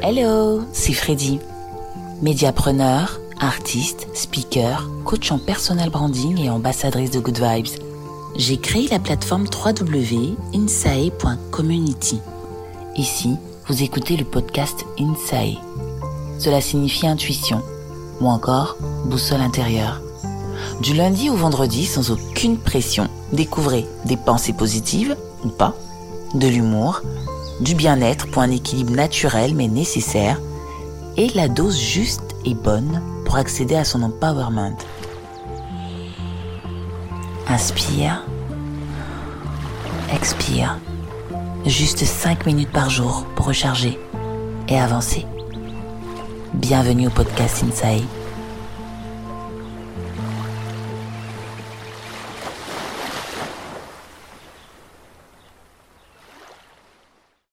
Hello, c'est Freddy. Médiapreneur, artiste, speaker, coach en personal branding et ambassadrice de Good Vibes. J'ai créé la plateforme www.insae.community. Ici, vous écoutez le podcast Insae. Cela signifie intuition ou encore boussole intérieure. Du lundi au vendredi, sans aucune pression, découvrez des pensées positives ou pas, de l'humour, du bien-être pour un équilibre naturel mais nécessaire, et la dose juste et bonne pour accéder à son empowerment. Inspire, expire. Juste 5 minutes par jour pour recharger et avancer. Bienvenue au podcast Inside.